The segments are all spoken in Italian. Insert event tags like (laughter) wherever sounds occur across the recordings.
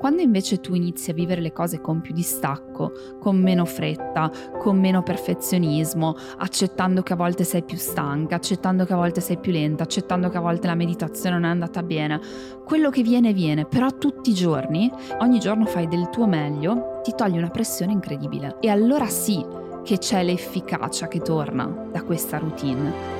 Quando invece tu inizi a vivere le cose con più distacco, con meno fretta, con meno perfezionismo, accettando che a volte sei più stanca, accettando che a volte sei più lenta, accettando che a volte la meditazione non è andata bene, quello che viene viene, però tutti i giorni, ogni giorno fai del tuo meglio, ti togli una pressione incredibile. E allora sì che c'è l'efficacia che torna da questa routine.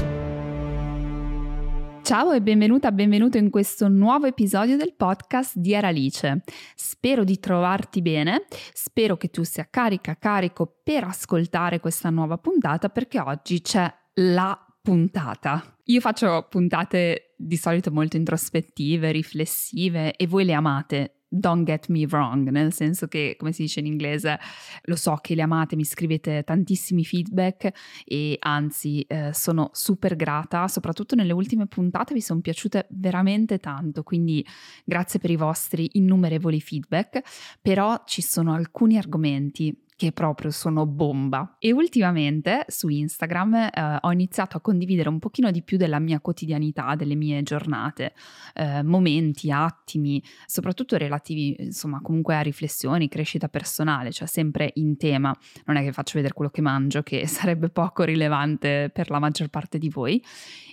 Ciao e benvenuta, benvenuto in questo nuovo episodio del podcast di Eralice. Spero di trovarti bene, spero che tu sia carica, carico per ascoltare questa nuova puntata perché oggi c'è la puntata. Io faccio puntate di solito molto introspettive, riflessive e voi le amate don't get me wrong, nel senso che, come si dice in inglese, lo so che le amate, mi scrivete tantissimi feedback e anzi eh, sono super grata, soprattutto nelle ultime puntate vi sono piaciute veramente tanto, quindi grazie per i vostri innumerevoli feedback, però ci sono alcuni argomenti che proprio sono bomba. E ultimamente su Instagram eh, ho iniziato a condividere un pochino di più della mia quotidianità, delle mie giornate, eh, momenti, attimi, soprattutto relativi, insomma, comunque a riflessioni, crescita personale, cioè sempre in tema. Non è che faccio vedere quello che mangio, che (laughs) sarebbe poco rilevante per la maggior parte di voi.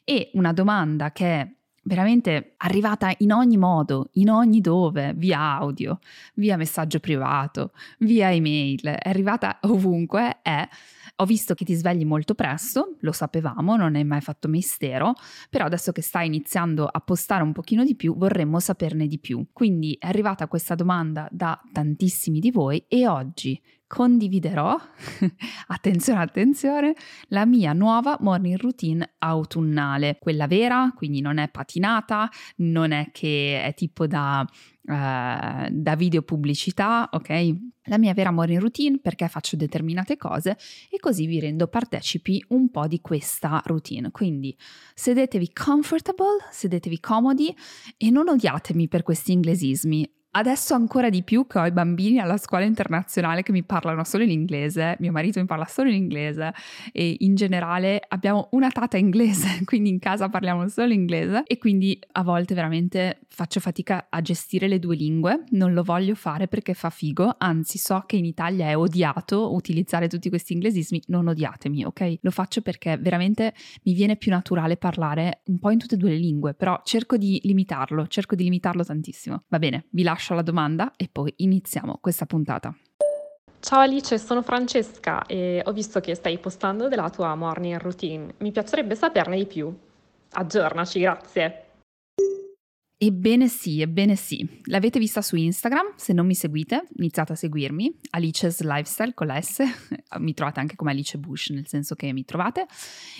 E una domanda che veramente arrivata in ogni modo, in ogni dove, via audio, via messaggio privato, via email, è arrivata ovunque, è ho visto che ti svegli molto presto, lo sapevamo, non hai mai fatto mistero, però adesso che stai iniziando a postare un pochino di più, vorremmo saperne di più. Quindi è arrivata questa domanda da tantissimi di voi e oggi condividerò, (laughs) attenzione, attenzione, la mia nuova morning routine autunnale, quella vera, quindi non è patinata, non è che è tipo da, uh, da video pubblicità, ok? La mia vera morning routine perché faccio determinate cose e così vi rendo partecipi un po' di questa routine. Quindi sedetevi comfortable, sedetevi comodi e non odiatemi per questi inglesismi Adesso ancora di più che ho i bambini alla scuola internazionale che mi parlano solo in inglese, mio marito mi parla solo in inglese e in generale abbiamo una tata inglese, (laughs) quindi in casa parliamo solo inglese e quindi a volte veramente faccio fatica a gestire le due lingue, non lo voglio fare perché fa figo, anzi so che in Italia è odiato utilizzare tutti questi inglesismi, non odiatemi, ok? Lo faccio perché veramente mi viene più naturale parlare un po' in tutte e due le lingue, però cerco di limitarlo, cerco di limitarlo tantissimo. Va bene, vi lascio lascio la domanda e poi iniziamo questa puntata. Ciao Alice, sono Francesca e ho visto che stai postando della tua morning routine. Mi piacerebbe saperne di più. Aggiornaci, grazie. Ebbene sì, ebbene sì. L'avete vista su Instagram? Se non mi seguite, iniziate a seguirmi, Alice's Lifestyle con la S, (laughs) mi trovate anche come Alice Bush, nel senso che mi trovate,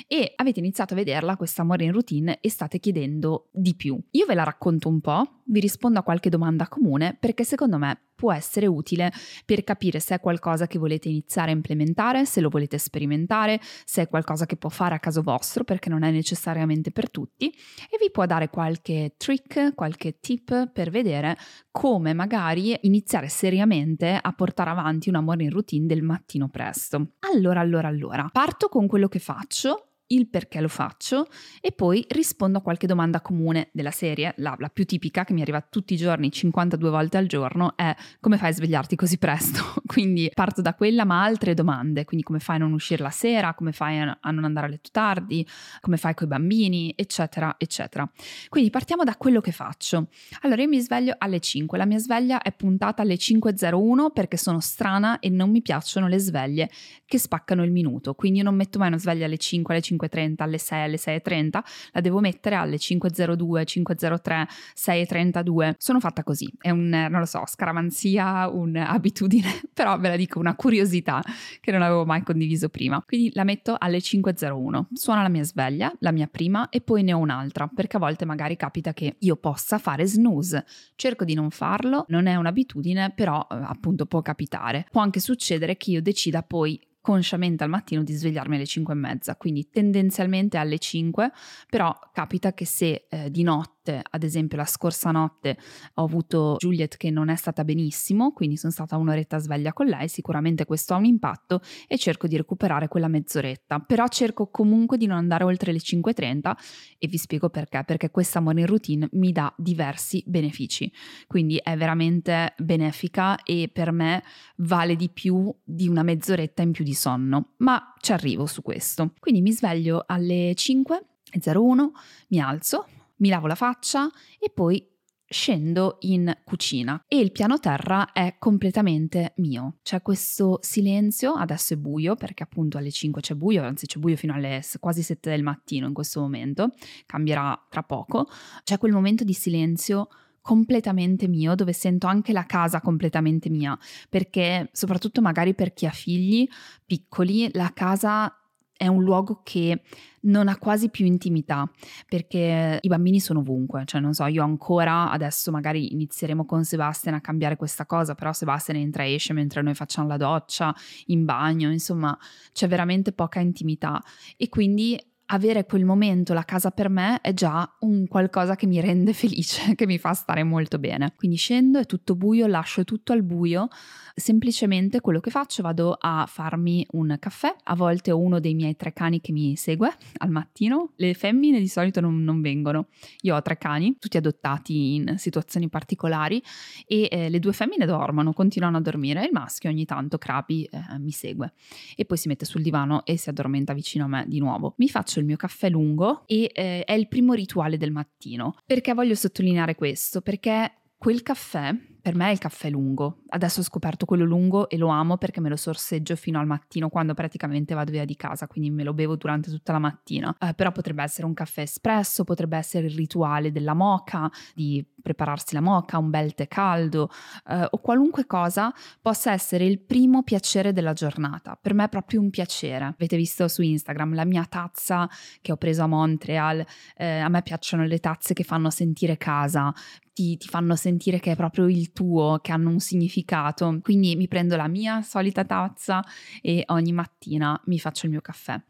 e avete iniziato a vederla questa morning routine e state chiedendo di più. Io ve la racconto un po', vi rispondo a qualche domanda comune perché secondo me può essere utile per capire se è qualcosa che volete iniziare a implementare, se lo volete sperimentare, se è qualcosa che può fare a caso vostro perché non è necessariamente per tutti e vi può dare qualche trick, qualche tip per vedere come magari iniziare seriamente a portare avanti una morning routine del mattino presto. Allora, allora, allora, parto con quello che faccio il perché lo faccio e poi rispondo a qualche domanda comune della serie. La, la, più tipica che mi arriva tutti i giorni, 52 volte al giorno, è come fai a svegliarti così presto? (laughs) quindi parto da quella, ma altre domande, quindi come fai a non uscire la sera, come fai a, non andare a letto tardi, come fai con i bambini, eccetera, eccetera. Quindi partiamo da quello che faccio. Allora io mi sveglio alle 5, la mia sveglia è puntata alle 5.01 perché sono strana e non mi piacciono le sveglie che spaccano il minuto, quindi io non metto mai una sveglia alle 5, alle 5 5.30, alle 6, alle 6.30, la devo mettere alle 5.02, 5.03, 6.32. Sono fatta così, è un, non lo so, scaramanzia, un'abitudine, (laughs) però ve la dico, una curiosità che non avevo mai condiviso prima. Quindi la metto alle 5.01, suona la mia sveglia, la mia prima, e poi ne ho un'altra, perché a volte magari capita che io possa fare snooze. Cerco di non farlo, non è un'abitudine, però eh, appunto può capitare. Può anche succedere che io decida poi consciamente al mattino di svegliarmi alle 5 e mezza, quindi tendenzialmente alle 5, però capita che se eh, di notte, ad esempio la scorsa notte, ho avuto Juliet che non è stata benissimo, quindi sono stata un'oretta sveglia con lei, sicuramente questo ha un impatto e cerco di recuperare quella mezz'oretta, però cerco comunque di non andare oltre le 5.30 e vi spiego perché, perché questa morning routine mi dà diversi benefici, quindi è veramente benefica e per me vale di più di una mezz'oretta in più di sonno, ma ci arrivo su questo. Quindi mi sveglio alle 5.01, mi alzo, mi lavo la faccia e poi scendo in cucina e il piano terra è completamente mio. C'è questo silenzio, adesso è buio perché appunto alle 5 c'è buio, anzi c'è buio fino alle quasi 7 del mattino in questo momento, cambierà tra poco. C'è quel momento di silenzio completamente mio, dove sento anche la casa completamente mia, perché soprattutto magari per chi ha figli piccoli, la casa è un luogo che non ha quasi più intimità perché i bambini sono ovunque, cioè non so, io ancora adesso magari inizieremo con Sebastian a cambiare questa cosa, però Sebastian entra e esce mentre noi facciamo la doccia, in bagno, insomma c'è veramente poca intimità. E quindi avere quel momento, la casa per me, è già un qualcosa che mi rende (laughs) felice, che mi fa stare molto bene. Quindi scendo, è tutto buio, lascio tutto al buio, semplicemente quello che faccio vado a farmi un caffè, a volte ho uno dei miei tre cani che mi segue al mattino, le femmine di solito non, non vengono, io ho tre cani, tutti adottati in situazioni particolari e eh, le due femmine dormono, continuano a dormire, il maschio ogni tanto, Crapi, eh, mi segue e poi si mette sul divano e si addormenta vicino a me di nuovo. Mi faccio il mio caffè lungo e eh, è il primo rituale del mattino. Perché voglio sottolineare questo? Perché quel caffè per me è il caffè lungo. Adesso ho scoperto quello lungo e lo amo perché me lo sorseggio fino al mattino quando praticamente vado via di casa, quindi me lo bevo durante tutta la mattina. Eh, però potrebbe essere un caffè espresso, potrebbe essere il rituale della moca, di prepararsi la moca, un bel tè caldo eh, o qualunque cosa possa essere il primo piacere della giornata. Per me è proprio un piacere. Avete visto su Instagram la mia tazza che ho preso a Montreal, eh, a me piacciono le tazze che fanno sentire casa, ti, ti fanno sentire che è proprio il tuo, che hanno un significato. Quindi mi prendo la mia solita tazza e ogni mattina mi faccio il mio caffè.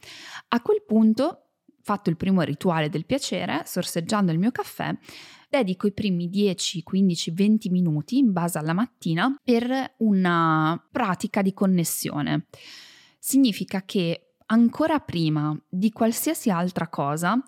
A quel punto, fatto il primo rituale del piacere, sorseggiando il mio caffè, dedico i primi 10, 15, 20 minuti in base alla mattina per una pratica di connessione. Significa che ancora prima di qualsiasi altra cosa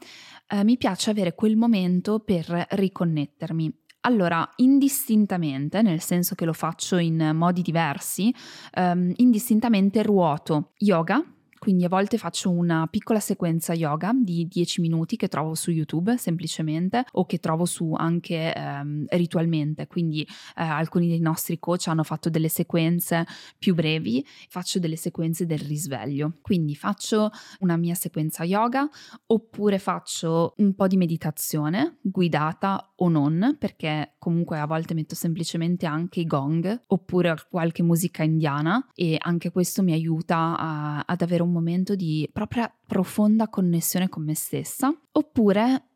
eh, mi piace avere quel momento per riconnettermi. Allora, indistintamente, nel senso che lo faccio in modi diversi, um, indistintamente ruoto yoga, quindi a volte faccio una piccola sequenza yoga di 10 minuti che trovo su YouTube semplicemente o che trovo su anche ehm, ritualmente, quindi eh, alcuni dei nostri coach hanno fatto delle sequenze più brevi, faccio delle sequenze del risveglio, quindi faccio una mia sequenza yoga oppure faccio un po' di meditazione guidata o non, perché comunque a volte metto semplicemente anche i gong oppure qualche musica indiana e anche questo mi aiuta a, ad avere un un momento di propria profonda connessione con me stessa, oppure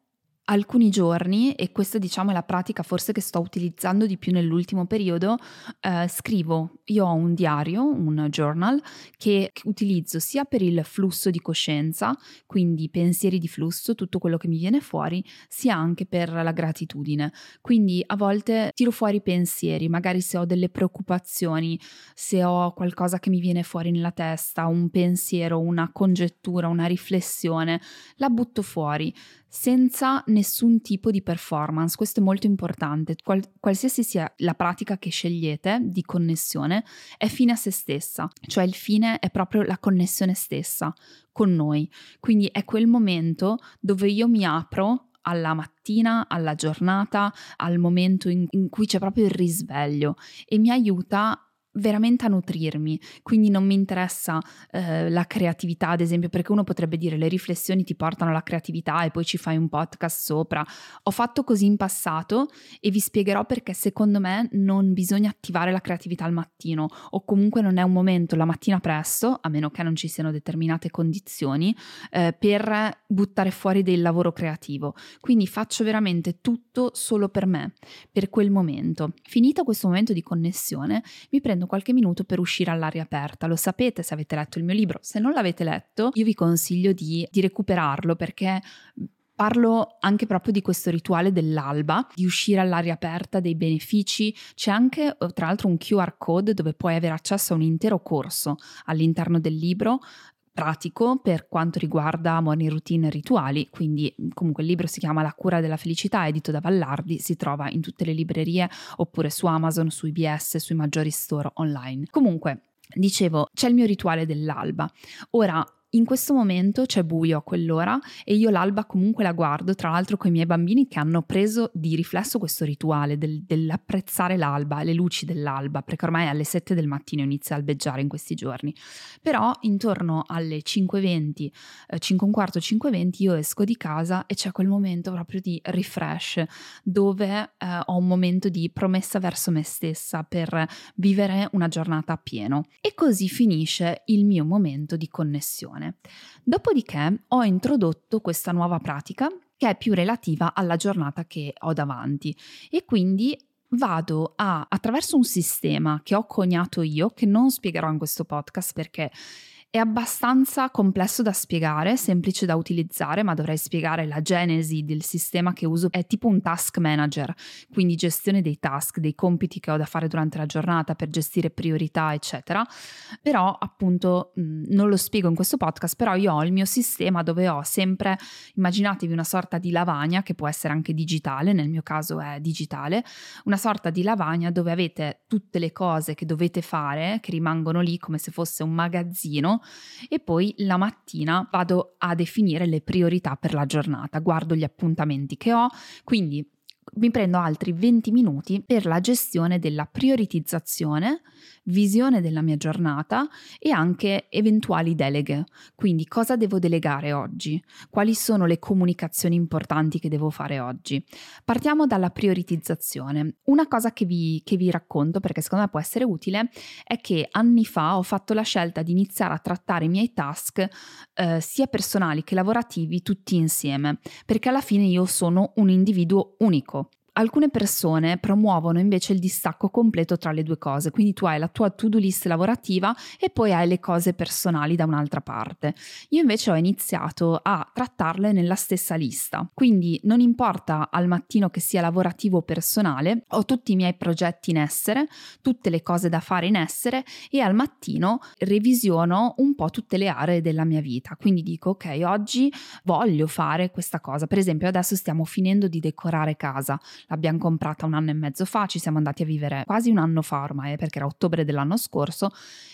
alcuni giorni, e questa diciamo è la pratica forse che sto utilizzando di più nell'ultimo periodo, eh, scrivo, io ho un diario, un journal, che, utilizzo sia per il flusso di coscienza, quindi pensieri di flusso, tutto quello che mi viene fuori, sia anche per la gratitudine. Quindi a volte tiro fuori pensieri, magari se ho delle preoccupazioni, se ho qualcosa che mi viene fuori nella testa, un pensiero, una congettura, una riflessione, la butto fuori senza nessun tipo di performance. Questo è molto importante. Qual- qualsiasi sia la pratica che scegliete di connessione, è fine a se stessa, cioè il fine è proprio la connessione stessa con noi. Quindi è quel momento dove io mi apro alla mattina, alla giornata, al momento in, in cui c'è proprio il risveglio e mi aiuta veramente a nutrirmi, quindi non mi interessa eh, la creatività, ad esempio, perché uno potrebbe dire le riflessioni ti portano alla creatività e poi ci fai un podcast sopra. Ho fatto così in passato e vi spiegherò perché secondo me non bisogna attivare la creatività al mattino o comunque non è un momento la mattina presto, a meno che non ci siano determinate condizioni, eh, per buttare fuori del lavoro creativo. Quindi faccio veramente tutto solo per me, per quel momento. Finito questo momento di connessione, mi prendo prendo qualche minuto per uscire all'aria aperta. Lo sapete se avete letto il mio libro. Se non l'avete letto, io vi consiglio di, di recuperarlo perché Parlo anche proprio di questo rituale dell'alba, di uscire all'aria aperta, dei benefici. C'è anche, eh, tra l'altro, un QR code dove puoi avere accesso a un intero corso all'interno del libro pratico per quanto riguarda morning routine e rituali, quindi comunque il libro si chiama La cura della felicità, edito da Vallardi, si trova in tutte le librerie oppure su Amazon, su IBS, sui maggiori store online. Comunque, dicevo, c'è il mio rituale dell'alba. Ora, in questo momento c'è buio a quell'ora e io l'alba comunque la guardo, tra l'altro con i miei bambini che hanno preso di riflesso questo rituale del, dell'apprezzare l'alba, le luci dell'alba, perché ormai alle 7 del mattino inizia a albeggiare in questi giorni. Però intorno alle 5.20, eh, 5 un quarto, 5.20 io esco di casa e c'è quel momento proprio di refresh dove eh, ho un momento di promessa verso me stessa per vivere una giornata a pieno. E così finisce il mio momento di connessione settimane. Dopodiché ho introdotto questa nuova pratica che è più relativa alla giornata che ho davanti e quindi vado a, attraverso un sistema che ho coniato io, che non spiegherò in questo podcast perché è abbastanza complesso da spiegare, semplice da utilizzare, ma dovrei spiegare la genesi del sistema che uso. È tipo un task manager, quindi gestione dei task, dei compiti che ho da fare durante la giornata per gestire priorità, eccetera. Però appunto non lo spiego in questo podcast, però io ho il mio sistema dove ho sempre, immaginatevi una sorta di lavagna che può essere anche digitale, nel mio caso è digitale, una sorta di lavagna dove avete tutte le cose che dovete fare, che rimangono lì come se fosse un magazzino e poi la mattina vado a definire le priorità per la giornata, guardo gli appuntamenti che ho, quindi mi prendo altri 20 minuti per la gestione della prioritizzazione, visione della mia giornata e anche eventuali deleghe. Quindi cosa devo delegare oggi? Quali sono le comunicazioni importanti che devo fare oggi? Partiamo dalla prioritizzazione. Una cosa che vi, che vi racconto, perché secondo me può essere utile, è che anni fa ho fatto la scelta di iniziare a trattare i miei task eh, sia personali che lavorativi tutti insieme, perché alla fine io sono un individuo unico. Alcune persone promuovono invece il distacco completo tra le due cose, quindi tu hai la tua to-do list lavorativa e poi hai le cose personali da un'altra parte. Io invece ho iniziato a trattarle nella stessa lista, quindi non importa al mattino che sia lavorativo o personale, ho tutti i miei progetti in essere, tutte le cose da fare in essere e al mattino revisiono un po' tutte le aree della mia vita, quindi dico ok, oggi voglio fare questa cosa, per esempio adesso stiamo finendo di decorare casa l'abbiamo comprata un anno e mezzo fa, ci siamo andati a vivere quasi un anno fa ormai perché era ottobre dell'anno scorso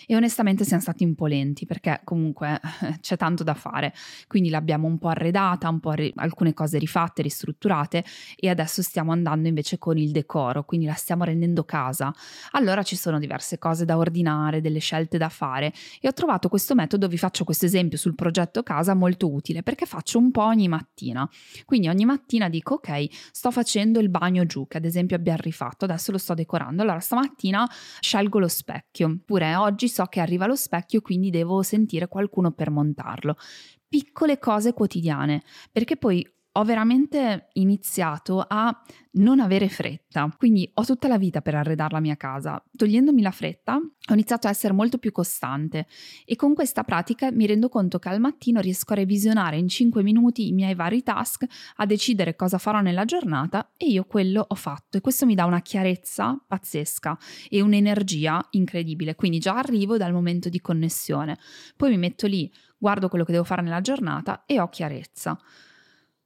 e onestamente siamo stati un po' lenti perché comunque c'è tanto da fare, quindi l'abbiamo un po' arredata, un po' ri- alcune cose rifatte, ristrutturate e adesso stiamo andando invece con il decoro, quindi la stiamo rendendo casa. Allora ci sono diverse cose da ordinare, delle scelte da fare e ho trovato questo metodo, vi faccio questo esempio sul progetto casa molto utile perché faccio un po' ogni mattina. Quindi ogni mattina dico ok, sto facendo il bagno giù, che ad esempio abbiamo rifatto, adesso lo sto decorando. Allora stamattina scelgo lo specchio, oppure oggi so che arriva lo specchio, quindi devo sentire qualcuno per montarlo. Piccole cose quotidiane, perché poi ho veramente iniziato a non avere fretta, quindi ho tutta la vita per arredare la mia casa. Togliendomi la fretta, ho iniziato a essere molto più costante e con questa pratica mi rendo conto che al mattino riesco a revisionare in 5 minuti i miei vari task, a decidere cosa farò nella giornata e io quello ho fatto e questo mi dà una chiarezza pazzesca e un'energia incredibile. Quindi già arrivo dal momento di connessione, poi mi metto lì, guardo quello che devo fare nella giornata e ho chiarezza.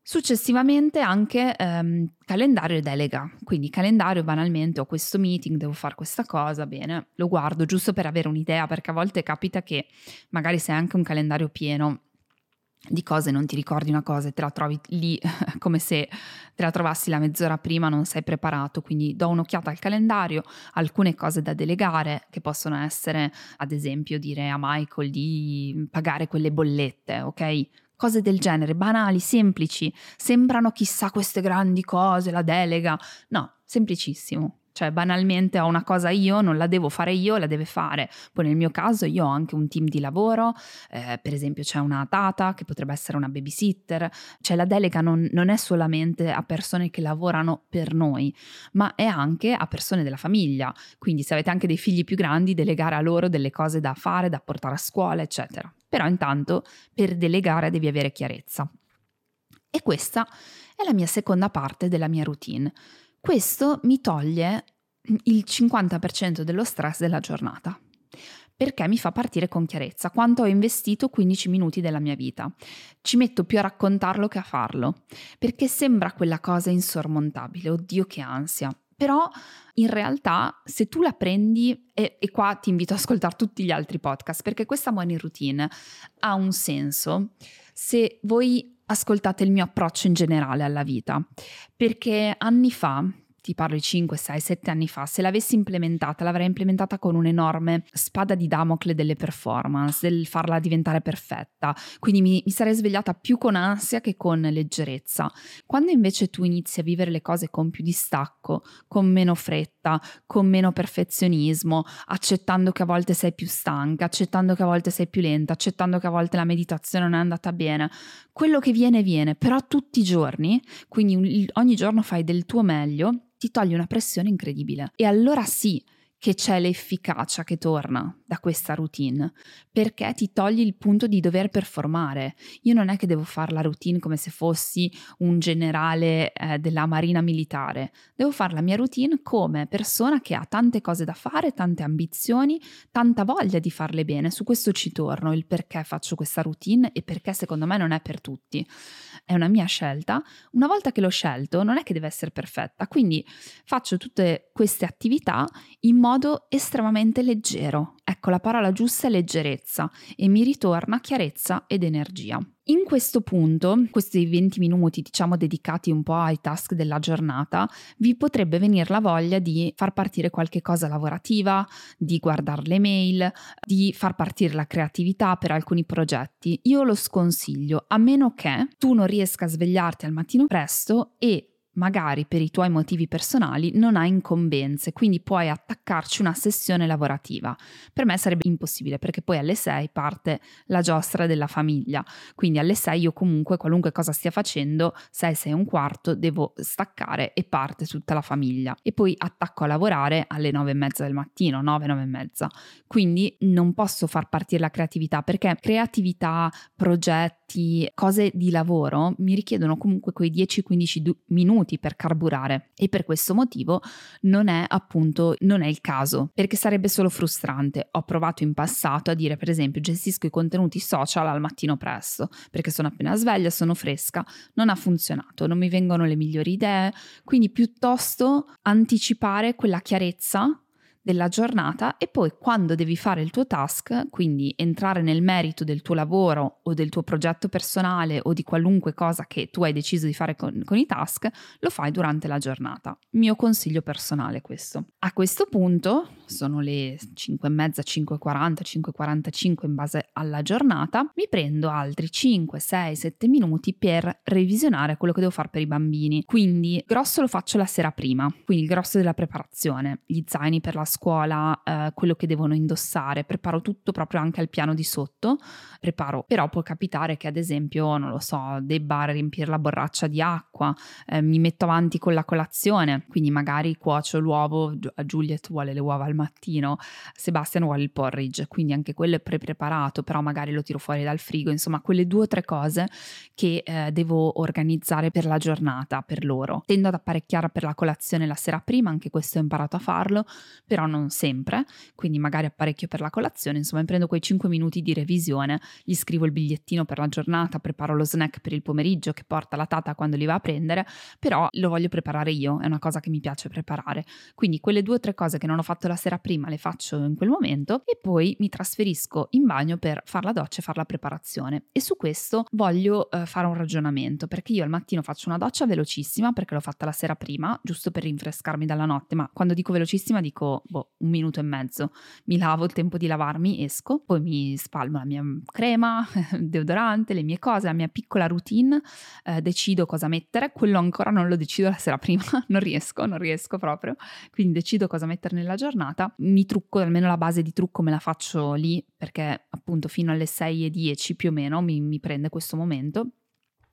Successivamente anche ehm, calendario e delega, quindi calendario banalmente ho questo meeting, devo fare questa cosa, bene, lo guardo giusto per avere un'idea perché a volte capita che magari se hai anche un calendario pieno di cose non ti ricordi una cosa e te la trovi lì (laughs) come se te la trovassi la mezz'ora prima, non sei preparato, quindi do un'occhiata al calendario, alcune cose da delegare che possono essere ad esempio dire a Michael di pagare quelle bollette, ok? Cose del genere, banali, semplici, sembrano chissà queste grandi cose, la delega. No, semplicissimo. Cioè, banalmente ho una cosa io, non la devo fare io, la deve fare. Poi nel mio caso io ho anche un team di lavoro, eh, per esempio c'è una tata che potrebbe essere una babysitter, cioè la delega non, non è solamente a persone che lavorano per noi, ma è anche a persone della famiglia. Quindi se avete anche dei figli più grandi, delegare a loro delle cose da fare, da portare a scuola, eccetera. Però intanto per delegare devi avere chiarezza. E questa è la mia seconda parte della mia routine. Questo mi toglie il 50% dello stress della giornata perché mi fa partire con chiarezza quanto ho investito 15 minuti della mia vita. Ci metto più a raccontarlo che a farlo, perché sembra quella cosa insormontabile, oddio che ansia. Però in realtà se tu la prendi, e, e qua ti invito ad ascoltare tutti gli altri podcast, perché questa morning routine ha un senso se voi ascoltate il mio approccio in generale alla vita, perché anni fa ti parlo di 5, 6, 7 anni fa, se l'avessi implementata, l'avrei implementata con un'enorme spada di Damocle delle performance, del farla diventare perfetta. Quindi mi, mi, sarei svegliata più con ansia che con leggerezza. Quando invece tu inizi a vivere le cose con più distacco, con meno fretta, con meno perfezionismo, accettando che a volte sei più stanca, accettando che a volte sei più lenta, accettando che a volte la meditazione non è andata bene, quello che viene viene, però tutti i giorni, quindi ogni giorno fai del tuo meglio ti toglie una pressione incredibile. E allora sì che c'è l'efficacia che torna da questa routine, perché ti togli il punto di dover performare. Io non è che devo fare la routine come se fossi un generale eh, della marina militare, devo fare la mia routine come persona che ha tante cose da fare, tante ambizioni, tanta voglia di farle bene. Su questo ci torno, il perché faccio questa routine e perché secondo me non è per tutti. È una mia scelta. Una volta che l'ho scelto, non è che deve essere perfetta, quindi faccio tutte queste attività in modo modo estremamente leggero. Ecco, la parola giusta è leggerezza e mi ritorna chiarezza ed energia. In questo punto, questi 20 minuti, diciamo dedicati un po' ai task della giornata, vi potrebbe venire la voglia di far partire qualche cosa lavorativa, di guardare le mail, di far partire la creatività per alcuni progetti. Io lo sconsiglio, a meno che tu non riesca a svegliarti al mattino presto e magari per i tuoi motivi personali non hai incombenze, quindi puoi attaccarci una sessione lavorativa. Per me sarebbe impossibile perché poi alle 6 parte la giostra della famiglia, quindi alle 6 io comunque qualunque cosa stia facendo, 6, 6 e un quarto, devo staccare e parte tutta la famiglia. E poi attacco a lavorare alle 9 e mezza del mattino, 9, 9 e mezza. Quindi non posso far partire la creatività perché creatività, progetti, cose di lavoro mi richiedono comunque quei 10-15 minuti minuti per carburare e per questo motivo non è appunto non è il caso perché sarebbe solo frustrante. Ho provato in passato a dire per esempio gestisco i contenuti social al mattino presto perché sono appena sveglia, sono fresca, non ha funzionato, non mi vengono le migliori idee, quindi piuttosto anticipare quella chiarezza della giornata e poi quando devi fare il tuo task, quindi entrare nel merito del tuo lavoro o del tuo progetto personale o di qualunque cosa che tu hai deciso di fare con, con i task, lo fai durante la giornata. Mio consiglio personale questo. A questo punto sono le 5 e mezza, 5.40, 5.45 in base alla giornata, mi prendo altri 5, 6, 7 minuti per revisionare quello che devo fare per i bambini. Quindi grosso lo faccio la sera prima, quindi il grosso della preparazione, gli zaini per la scuola, eh, quello che devono indossare, preparo tutto proprio anche al piano di sotto, preparo, però può capitare che ad esempio, non lo so, debba riempire la borraccia di acqua, eh, mi metto avanti con la colazione, quindi magari cuocio l'uovo, Juliet vuole le uova al mattino, Sebastian vuole il porridge, quindi anche quello è pre-preparato, però magari lo tiro fuori dal frigo, insomma quelle due o tre cose che eh, devo organizzare per la giornata, per loro. Tendo ad apparecchiare per la colazione la sera prima, anche questo ho imparato a farlo, però non sempre, quindi magari apparecchio per la colazione, insomma prendo quei 5 minuti di revisione, gli scrivo il bigliettino per la giornata, preparo lo snack per il pomeriggio che porta la tata quando li va a prendere, però lo voglio preparare io, è una cosa che mi piace preparare. Quindi quelle due o tre cose che non ho fatto la sera prima le faccio in quel momento e poi mi trasferisco in bagno per fare la doccia e fare la preparazione. E su questo voglio eh, fare un ragionamento perché io al mattino faccio una doccia velocissima perché l'ho fatta la sera prima, giusto per rinfrescarmi dalla notte, ma quando dico velocissima dico boh, un minuto e mezzo. Mi lavo il tempo di lavarmi, esco, poi mi spalmo la mia crema, (laughs) deodorante, le mie cose, la mia piccola routine, eh, decido cosa mettere, quello ancora non lo decido la sera prima, (laughs) non riesco, non riesco proprio, quindi decido cosa mettere nella giornata, mi trucco, almeno la base di trucco me la faccio lì perché appunto fino alle 6 e 10 più o meno mi, mi prende questo momento.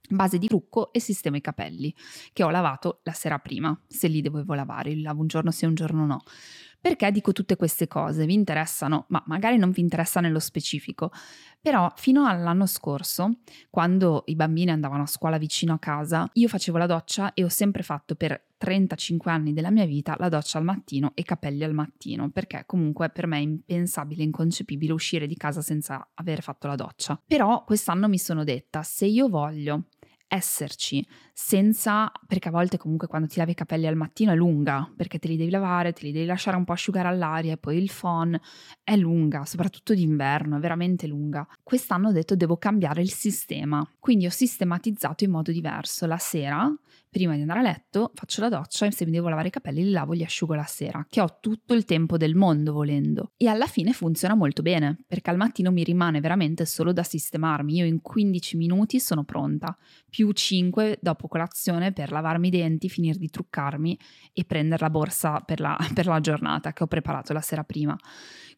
Base di trucco e sistema i capelli che ho lavato la sera prima, se li dovevo lavare, li lavo un giorno sì un giorno no. Perché dico tutte queste cose? Vi interessano, ma magari non vi interessa nello specifico. Però fino all'anno scorso, quando i bambini andavano a scuola vicino a casa, io facevo la doccia e ho sempre fatto per 35 anni della mia vita la doccia al mattino e capelli al mattino, perché comunque per me è impensabile, inconcepibile uscire di casa senza aver fatto la doccia. Però quest'anno mi sono detta, se io voglio esserci senza perché a volte comunque quando ti lavi i capelli al mattino è lunga perché te li devi lavare, te li devi lasciare un po' asciugare all'aria e poi il phon è lunga, soprattutto d'inverno, è veramente lunga. Quest'anno ho detto devo cambiare il sistema, quindi ho sistematizzato in modo diverso. La sera prima di andare a letto faccio la doccia e se mi devo lavare i capelli li lavo e li asciugo la sera, che ho tutto il tempo del mondo volendo. E alla fine funziona molto bene, perché al mattino mi rimane veramente solo da sistemarmi. Io in 15 minuti sono pronta, più 5 dopo colazione per lavarmi i denti, finire di truccarmi e prendere la borsa per la, (laughs) per la giornata che ho preparato la sera prima.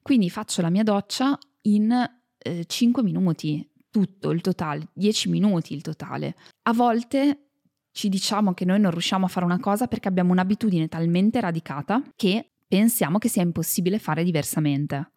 Quindi faccio la mia doccia in eh, 5 minuti, tutto il totale, 10 minuti il totale. A volte ci diciamo che noi non riusciamo a fare una cosa perché abbiamo un'abitudine talmente radicata che pensiamo che sia impossibile fare diversamente.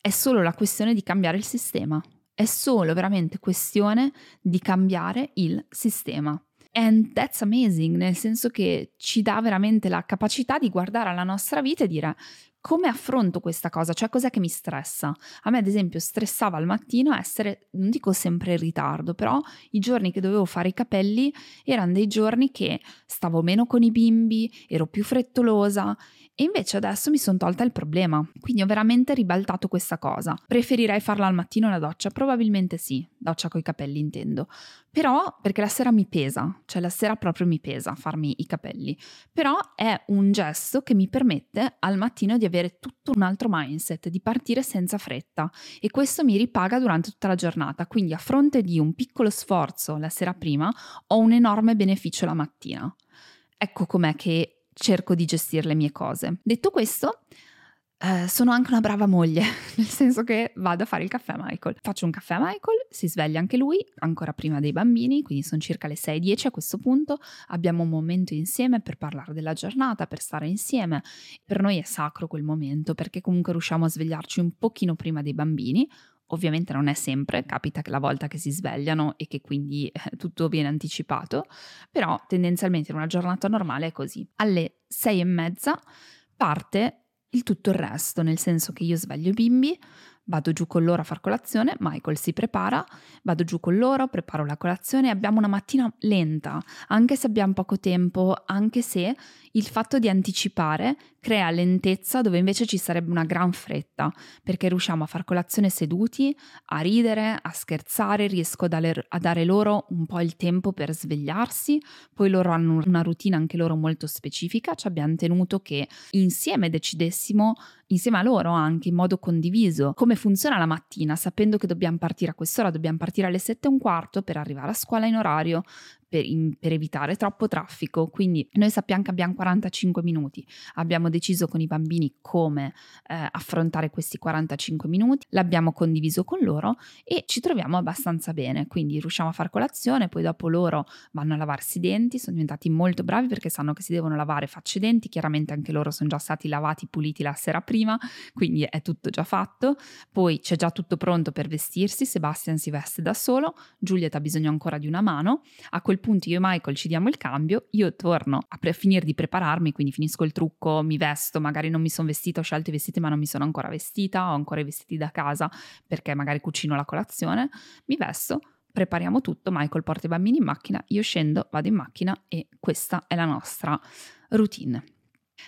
È solo la questione di cambiare il sistema. È solo veramente questione di cambiare il sistema. And that's amazing, nel senso che ci dà veramente la capacità di guardare alla nostra vita e dire come affronto questa cosa? Cioè, cos'è che mi stressa? A me, ad esempio, stressava al mattino essere, non dico sempre in ritardo, però i giorni che dovevo fare i capelli erano dei giorni che stavo meno con i bimbi, ero più frettolosa e invece adesso mi sono tolta il problema. Quindi ho veramente ribaltato questa cosa. Preferirei farla al mattino la doccia? Probabilmente sì, doccia coi capelli intendo. Però perché la sera mi pesa, cioè la sera proprio mi pesa farmi i capelli. Però è un gesto che mi permette al mattino di avere tutto un altro mindset, di partire senza fretta e questo mi ripaga durante tutta la giornata. Quindi a fronte di un piccolo sforzo la sera prima ho un enorme beneficio la mattina. Ecco com'è che cerco di gestire le mie cose. Detto questo, Uh, sono anche una brava moglie, (laughs) nel senso che vado a fare il caffè a Michael. Faccio un caffè a Michael, si sveglia anche lui, ancora prima dei bambini, quindi sono circa le 6-10 a questo punto. Abbiamo un momento insieme per parlare della giornata, per stare insieme. Per noi è sacro quel momento perché comunque riusciamo a svegliarci un pochino prima dei bambini. Ovviamente non è sempre, capita che la volta che si svegliano e che quindi eh, tutto viene anticipato, però tendenzialmente in una giornata normale è così. Alle 6 e mezza parte il tutto il resto, nel senso che io sveglio i bimbi, vado giù con loro a far colazione, Michael si prepara, vado giù con loro, preparo la colazione, abbiamo una mattina lenta, anche se abbiamo poco tempo, anche se il fatto di anticipare crea lentezza dove invece ci sarebbe una gran fretta, perché riusciamo a far colazione seduti, a ridere, a scherzare, riesco a dare, loro un po' il tempo per svegliarsi, poi loro hanno una routine anche loro molto specifica, ci abbiamo tenuto che insieme decidessimo insieme a loro anche in modo condiviso come funziona la mattina, sapendo che dobbiamo partire a quest'ora, dobbiamo partire alle sette e un quarto per arrivare a scuola in orario, per, in, per, evitare troppo traffico. Quindi noi sappiamo che abbiamo 45 minuti, abbiamo deciso con i bambini come eh, affrontare questi 45 minuti, l'abbiamo condiviso con loro e ci troviamo abbastanza bene. Quindi riusciamo a fare colazione, poi dopo loro vanno a lavarsi i denti, sono diventati molto bravi perché sanno che si devono lavare facce e denti, chiaramente anche loro sono già stati lavati, puliti la sera prima, quindi è tutto già fatto. Poi c'è già tutto pronto per vestirsi, Sebastian si veste da solo, Giulietta ha bisogno ancora di una mano. A quel punto io e Michael ci diamo il cambio, io torno a pre- finire di prepararmi, quindi finisco il trucco, mi vesto, magari non mi sono vestita, ho scelto i vestiti ma non mi sono ancora vestita, ho ancora i vestiti da casa perché magari cucino la colazione, mi vesto, prepariamo tutto, Michael porta i bambini in macchina, io scendo, vado in macchina e questa è la nostra routine.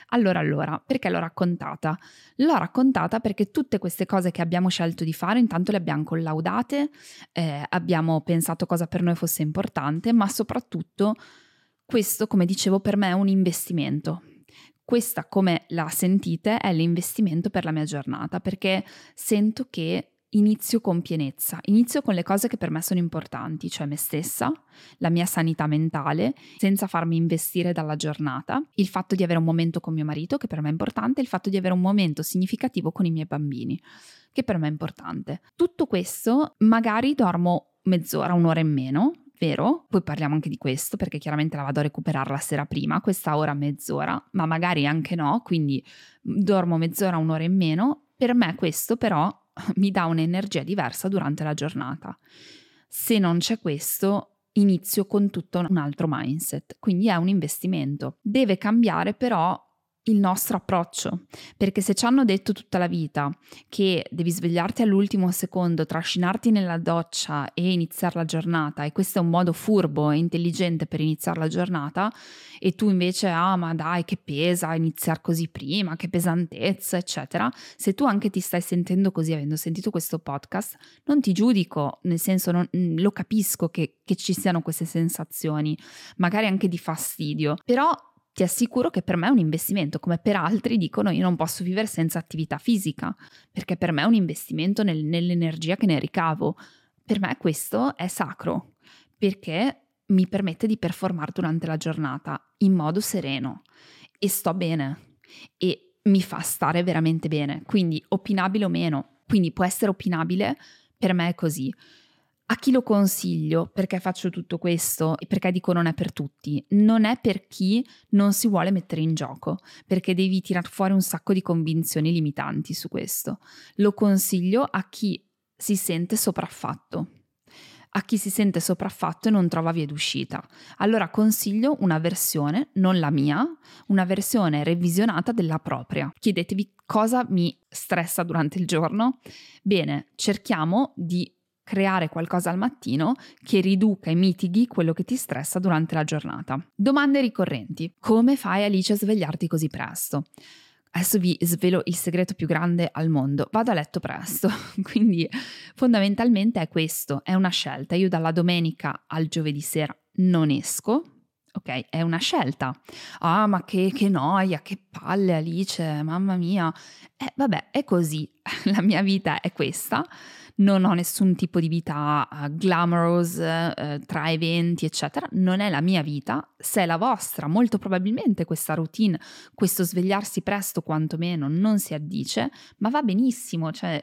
Allora, allora, perché l'ho raccontata? L'ho raccontata perché tutte queste cose che abbiamo scelto di fare, intanto le abbiamo collaudate, eh, abbiamo pensato cosa per noi fosse importante, ma soprattutto questo, come dicevo, per me è un investimento. Questa, come la sentite, è l'investimento per la mia giornata, perché sento che inizio con pienezza, inizio con le cose che per me sono importanti, cioè me stessa, la mia sanità mentale, senza farmi investire dalla giornata, il fatto di avere un momento con mio marito, che per me è importante, il fatto di avere un momento significativo con i miei bambini, che per me è importante. Tutto questo magari dormo mezz'ora, un'ora in meno, vero? Poi parliamo anche di questo perché chiaramente la vado a recuperare la sera prima, questa ora mezz'ora, ma magari anche no, quindi dormo mezz'ora, un'ora in meno. Per me questo però (laughs) mi dà un'energia diversa durante la giornata. Se non c'è questo, inizio con tutto un altro mindset, quindi è un investimento. Deve cambiare però il nostro approccio, perché se ci hanno detto tutta la vita che devi svegliarti all'ultimo secondo, trascinarti nella doccia e iniziare la giornata, e questo è un modo furbo e intelligente per iniziare la giornata, e tu invece, ah ma dai che pesa iniziare così prima, che pesantezza, eccetera, se tu anche ti stai sentendo così avendo sentito questo podcast, non ti giudico, nel senso non, mm, lo capisco che, che ci siano queste sensazioni, magari anche di fastidio, però ti assicuro che per me è un investimento, come per altri dicono io non posso vivere senza attività fisica, perché per me è un investimento nel, nell'energia che ne ricavo. Per me questo è sacro, perché mi permette di performare durante la giornata in modo sereno e sto bene e mi fa stare veramente bene, quindi opinabile o meno, quindi può essere opinabile, per me è così. A chi lo consiglio? Perché faccio tutto questo e perché dico non è per tutti? Non è per chi non si vuole mettere in gioco, perché devi tirar fuori un sacco di convinzioni limitanti su questo. Lo consiglio a chi si sente sopraffatto. A chi si sente sopraffatto e non trova via d'uscita. Allora consiglio una versione, non la mia, una versione revisionata della propria. Chiedetevi cosa mi stressa durante il giorno. Bene, cerchiamo di creare qualcosa al mattino che riduca e mitighi quello che ti stressa durante la giornata. Domande ricorrenti. Come fai Alice a svegliarti così presto? Adesso vi svelo il segreto più grande al mondo. Vado a letto presto, (laughs) quindi fondamentalmente è questo, è una scelta. Io dalla domenica al giovedì sera non esco, ok? È una scelta. Ah, ma che, che noia, che palle Alice, mamma mia. Eh, vabbè, è così, (laughs) la mia vita è questa. Non ho nessun tipo di vita uh, glamorous uh, tra eventi, eccetera. Non è la mia vita, se è la vostra, molto probabilmente questa routine, questo svegliarsi presto quantomeno non si addice, ma va benissimo, cioè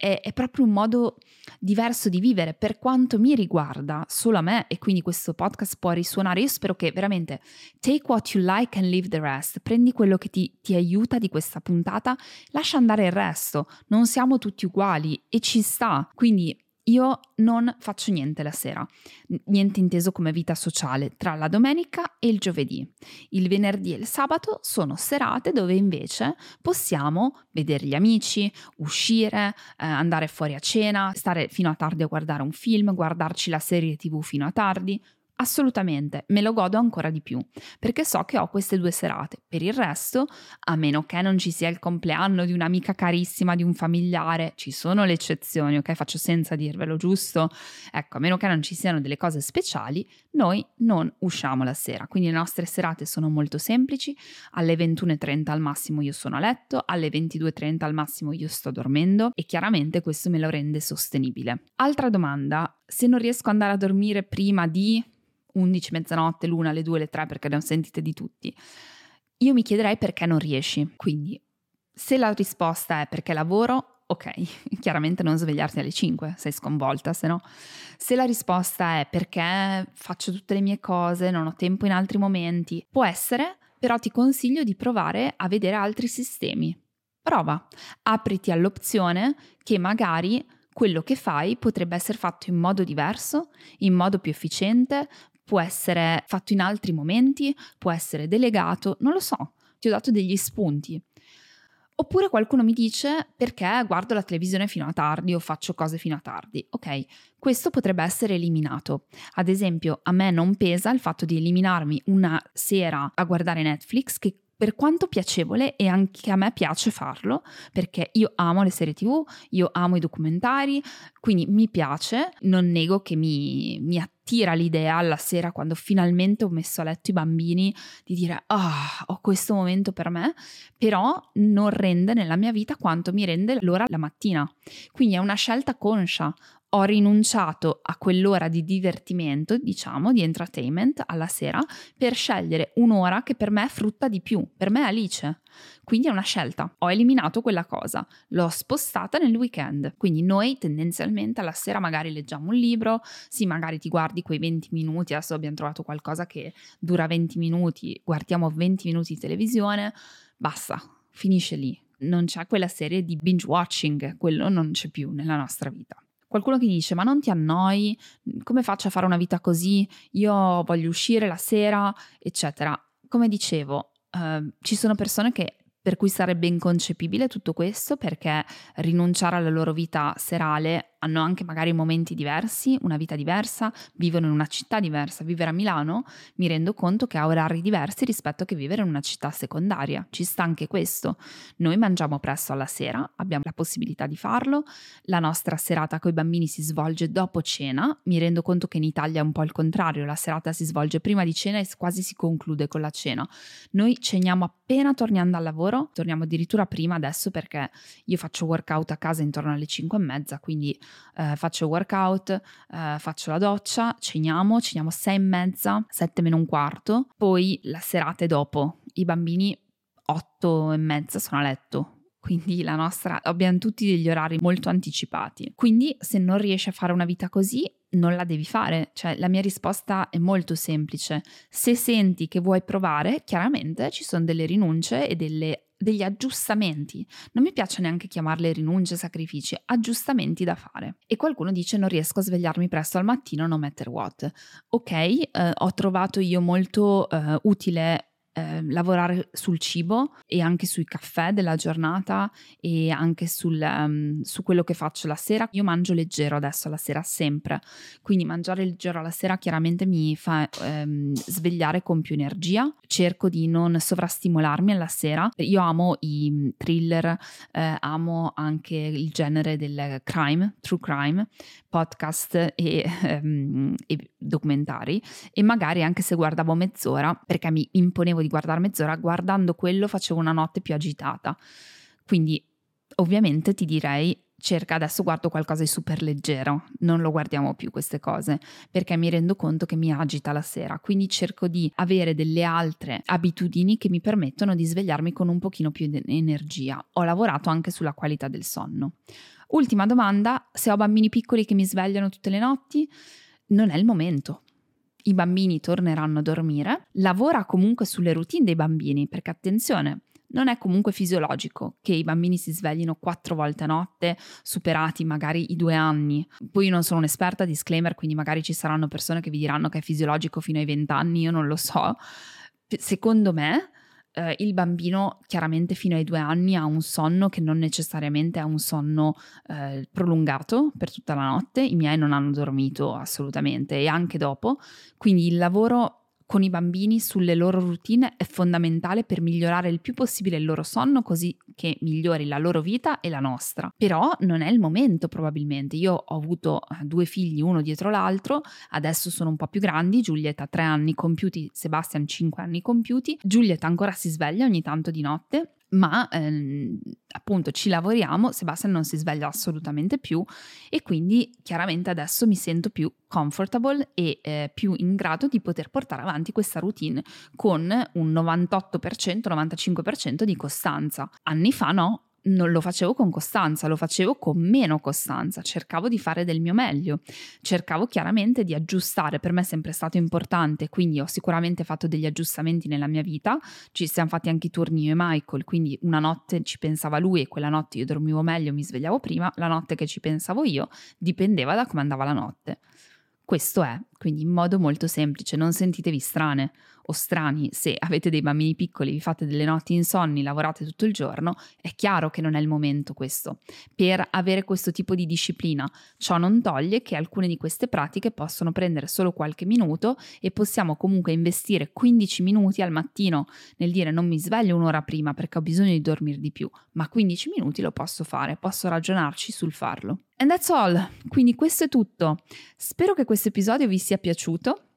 è, è proprio un modo diverso di vivere. Per quanto mi riguarda, solo a me, e quindi questo podcast può risuonare. Io spero che veramente take what you like and leave the rest, prendi quello che ti, ti aiuta di questa puntata, lascia andare il resto, non siamo tutti uguali e ci sta, quindi io non faccio niente la sera, niente inteso come vita sociale, tra la domenica e il giovedì. Il venerdì e il sabato sono serate dove invece possiamo vedere gli amici, uscire, eh, andare fuori a cena, stare fino a tardi a guardare un film, guardarci la serie tv fino a tardi, Assolutamente, me lo godo ancora di più, perché so che ho queste due serate. Per il resto, a meno che non ci sia il compleanno di un'amica carissima, di un familiare, ci sono le eccezioni, ok? Faccio senza dirvelo, giusto? Ecco, a meno che non ci siano delle cose speciali, noi non usciamo la sera. Quindi le nostre serate sono molto semplici, alle 21.30 al massimo io sono a letto, alle 22.30 al massimo io sto dormendo e chiaramente questo me lo rende sostenibile. Altra domanda, se non riesco ad andare a dormire prima di 11, mezzanotte, l'una, le due, le tre, perché ne ho sentite di tutti. Io mi chiederei perché non riesci. Quindi, se la risposta è perché lavoro, ok, (laughs) chiaramente non svegliarti alle 5, sei sconvolta, se no. Se la risposta è perché faccio tutte le mie cose, non ho tempo in altri momenti, può essere, però ti consiglio di provare a vedere altri sistemi. Prova, apriti all'opzione che magari quello che fai potrebbe essere fatto in modo diverso, in modo più efficiente, può essere fatto in altri momenti, può essere delegato, non lo so, ti ho dato degli spunti. Oppure qualcuno mi dice perché guardo la televisione fino a tardi o faccio cose fino a tardi. Ok, questo potrebbe essere eliminato. Ad esempio, a me non pesa il fatto di eliminarmi una sera a guardare Netflix che per quanto piacevole e anche a me piace farlo perché io amo le serie tv, io amo i documentari, quindi mi piace, non nego che mi, mi attira l'idea alla sera quando finalmente ho messo a letto i bambini di dire ah ho questo momento per me, però non rende nella mia vita quanto mi rende l'ora la mattina. Quindi è una scelta conscia, ho rinunciato a quell'ora di divertimento, diciamo, di entertainment alla sera per scegliere un'ora che per me frutta di più, per me è Alice. Quindi è una scelta. Ho eliminato quella cosa, l'ho spostata nel weekend. Quindi noi tendenzialmente alla sera magari leggiamo un libro, sì, magari ti guardi quei 20 minuti, adesso abbiamo trovato qualcosa che dura 20 minuti, guardiamo 20 minuti di televisione, basta, finisce lì. Non c'è quella serie di binge watching, quello non c'è più nella nostra vita. Qualcuno che dice: Ma non ti annoi? Come faccio a fare una vita così? Io voglio uscire la sera, eccetera. Come dicevo, eh, ci sono persone che per cui sarebbe inconcepibile tutto questo perché rinunciare alla loro vita serale hanno anche magari momenti diversi, una vita diversa, vivono in una città diversa. Vivere a Milano mi rendo conto che ha orari diversi rispetto a che vivere in una città secondaria. Ci sta anche questo. Noi mangiamo presto alla sera, abbiamo la possibilità di farlo. La nostra serata con i bambini si svolge dopo cena. Mi rendo conto che in Italia è un po' il contrario, la serata si svolge prima di cena e quasi si conclude con la cena. Noi ceniamo appena tornando al lavoro, torniamo addirittura prima adesso perché io faccio workout a casa intorno alle 5 e mezza, quindi eh, faccio workout, eh, faccio la doccia, ceniamo, ceniamo sei e mezza, sette meno un quarto, poi la serata è dopo, i bambini otto e mezza sono a letto, quindi la nostra abbiamo tutti degli orari molto anticipati. Quindi se non riesci a fare una vita così, non la devi fare. Cioè, la mia risposta è molto semplice. Se senti che vuoi provare, chiaramente ci sono delle rinunce e delle degli aggiustamenti. Non mi piace neanche chiamarle rinunce, sacrifici, aggiustamenti da fare. E qualcuno dice non riesco a svegliarmi presto al mattino, no matter what. Ok, eh, ho trovato io molto eh, utile eh, lavorare sul cibo e anche sui caffè della giornata e anche sul, um, su quello che faccio la sera. Io mangio leggero adesso la sera sempre, quindi mangiare leggero la sera chiaramente mi fa um, svegliare con più energia. Cerco di non sovrastimolarmi alla sera. Io amo i mm, thriller, eh, amo anche il genere del crime, true crime, podcast e, um, e documentari e magari anche se guardavo mezz'ora perché mi imponevo di guardare mezz'ora, guardando quello facevo una notte più agitata. Quindi ovviamente ti direi cerca adesso guardo qualcosa di super leggero, non lo guardiamo più queste cose perché mi rendo conto che mi agita la sera, quindi cerco di avere delle altre abitudini che mi permettono di svegliarmi con un pochino più di energia. Ho lavorato anche sulla qualità del sonno. Ultima domanda, se ho bambini piccoli che mi svegliano tutte le notti, non è il momento i bambini torneranno a dormire, lavora comunque sulle routine dei bambini, perché attenzione, non è comunque fisiologico che i bambini si sveglino quattro volte a notte, superati magari i due anni. Poi io non sono un'esperta, disclaimer, quindi magari ci saranno persone che vi diranno che è fisiologico fino ai vent'anni, io non lo so. Secondo me eh, il bambino chiaramente fino ai due anni ha un sonno che non necessariamente è un sonno eh, prolungato per tutta la notte, i miei non hanno dormito assolutamente e anche dopo, quindi il lavoro con i bambini sulle loro routine è fondamentale per migliorare il più possibile il loro sonno così che migliori la loro vita e la nostra. Però non è il momento probabilmente. Io ho avuto eh, due figli uno dietro l'altro, adesso sono un po' più grandi, Giulietta ha tre anni compiuti, Sebastian cinque anni compiuti. Giulietta ancora si sveglia ogni tanto di notte ma ehm, appunto ci lavoriamo, Sebastian non si sveglia assolutamente più e quindi chiaramente adesso mi sento più comfortable e eh, più in grado di poter portare avanti questa routine con un 98%, 95% di costanza. Anni fa no, non lo facevo con costanza, lo facevo con meno costanza, cercavo di fare del mio meglio, cercavo chiaramente di aggiustare, per me è sempre stato importante, quindi ho sicuramente fatto degli aggiustamenti nella mia vita, ci siamo fatti anche i turni io e Michael, quindi una notte ci pensava lui e quella notte io dormivo meglio, mi svegliavo prima, la notte che ci pensavo io dipendeva da come andava la notte. Questo è, quindi in modo molto semplice, non sentitevi strane o strani se avete dei bambini piccoli, vi fate delle notti insonni, lavorate tutto il giorno, è chiaro che non è il momento questo per avere questo tipo di disciplina. Ciò non toglie che alcune di queste pratiche possono prendere solo qualche minuto e possiamo comunque investire 15 minuti al mattino nel dire non mi sveglio un'ora prima perché ho bisogno di dormire di più, ma 15 minuti lo posso fare, posso ragionarci sul farlo. And that's all. Quindi questo è tutto. Spero che questo episodio vi sia piaciuto.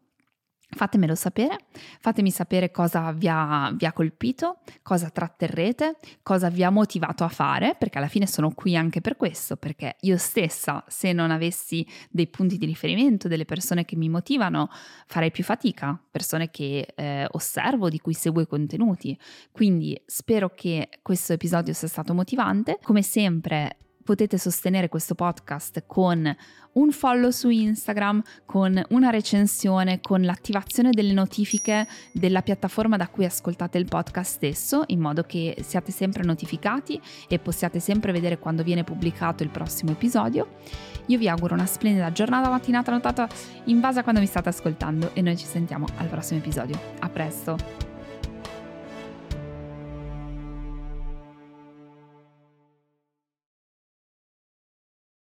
Fatemelo sapere, fatemi sapere cosa vi ha, vi ha, colpito, cosa tratterrete, cosa vi ha motivato a fare, perché alla fine sono qui anche per questo, perché io stessa, se non avessi dei punti di riferimento, delle persone che mi motivano, farei più fatica, persone che eh, osservo, di cui seguo i contenuti. Quindi spero che questo episodio sia stato motivante. Come sempre potete sostenere questo podcast con un follow su Instagram, con una recensione, con l'attivazione delle notifiche della piattaforma da cui ascoltate il podcast stesso, in modo che siate sempre notificati e possiate sempre vedere quando viene pubblicato il prossimo episodio. Io vi auguro una splendida giornata, mattinata, notata in base a quando mi state ascoltando e noi ci sentiamo al prossimo episodio. A presto!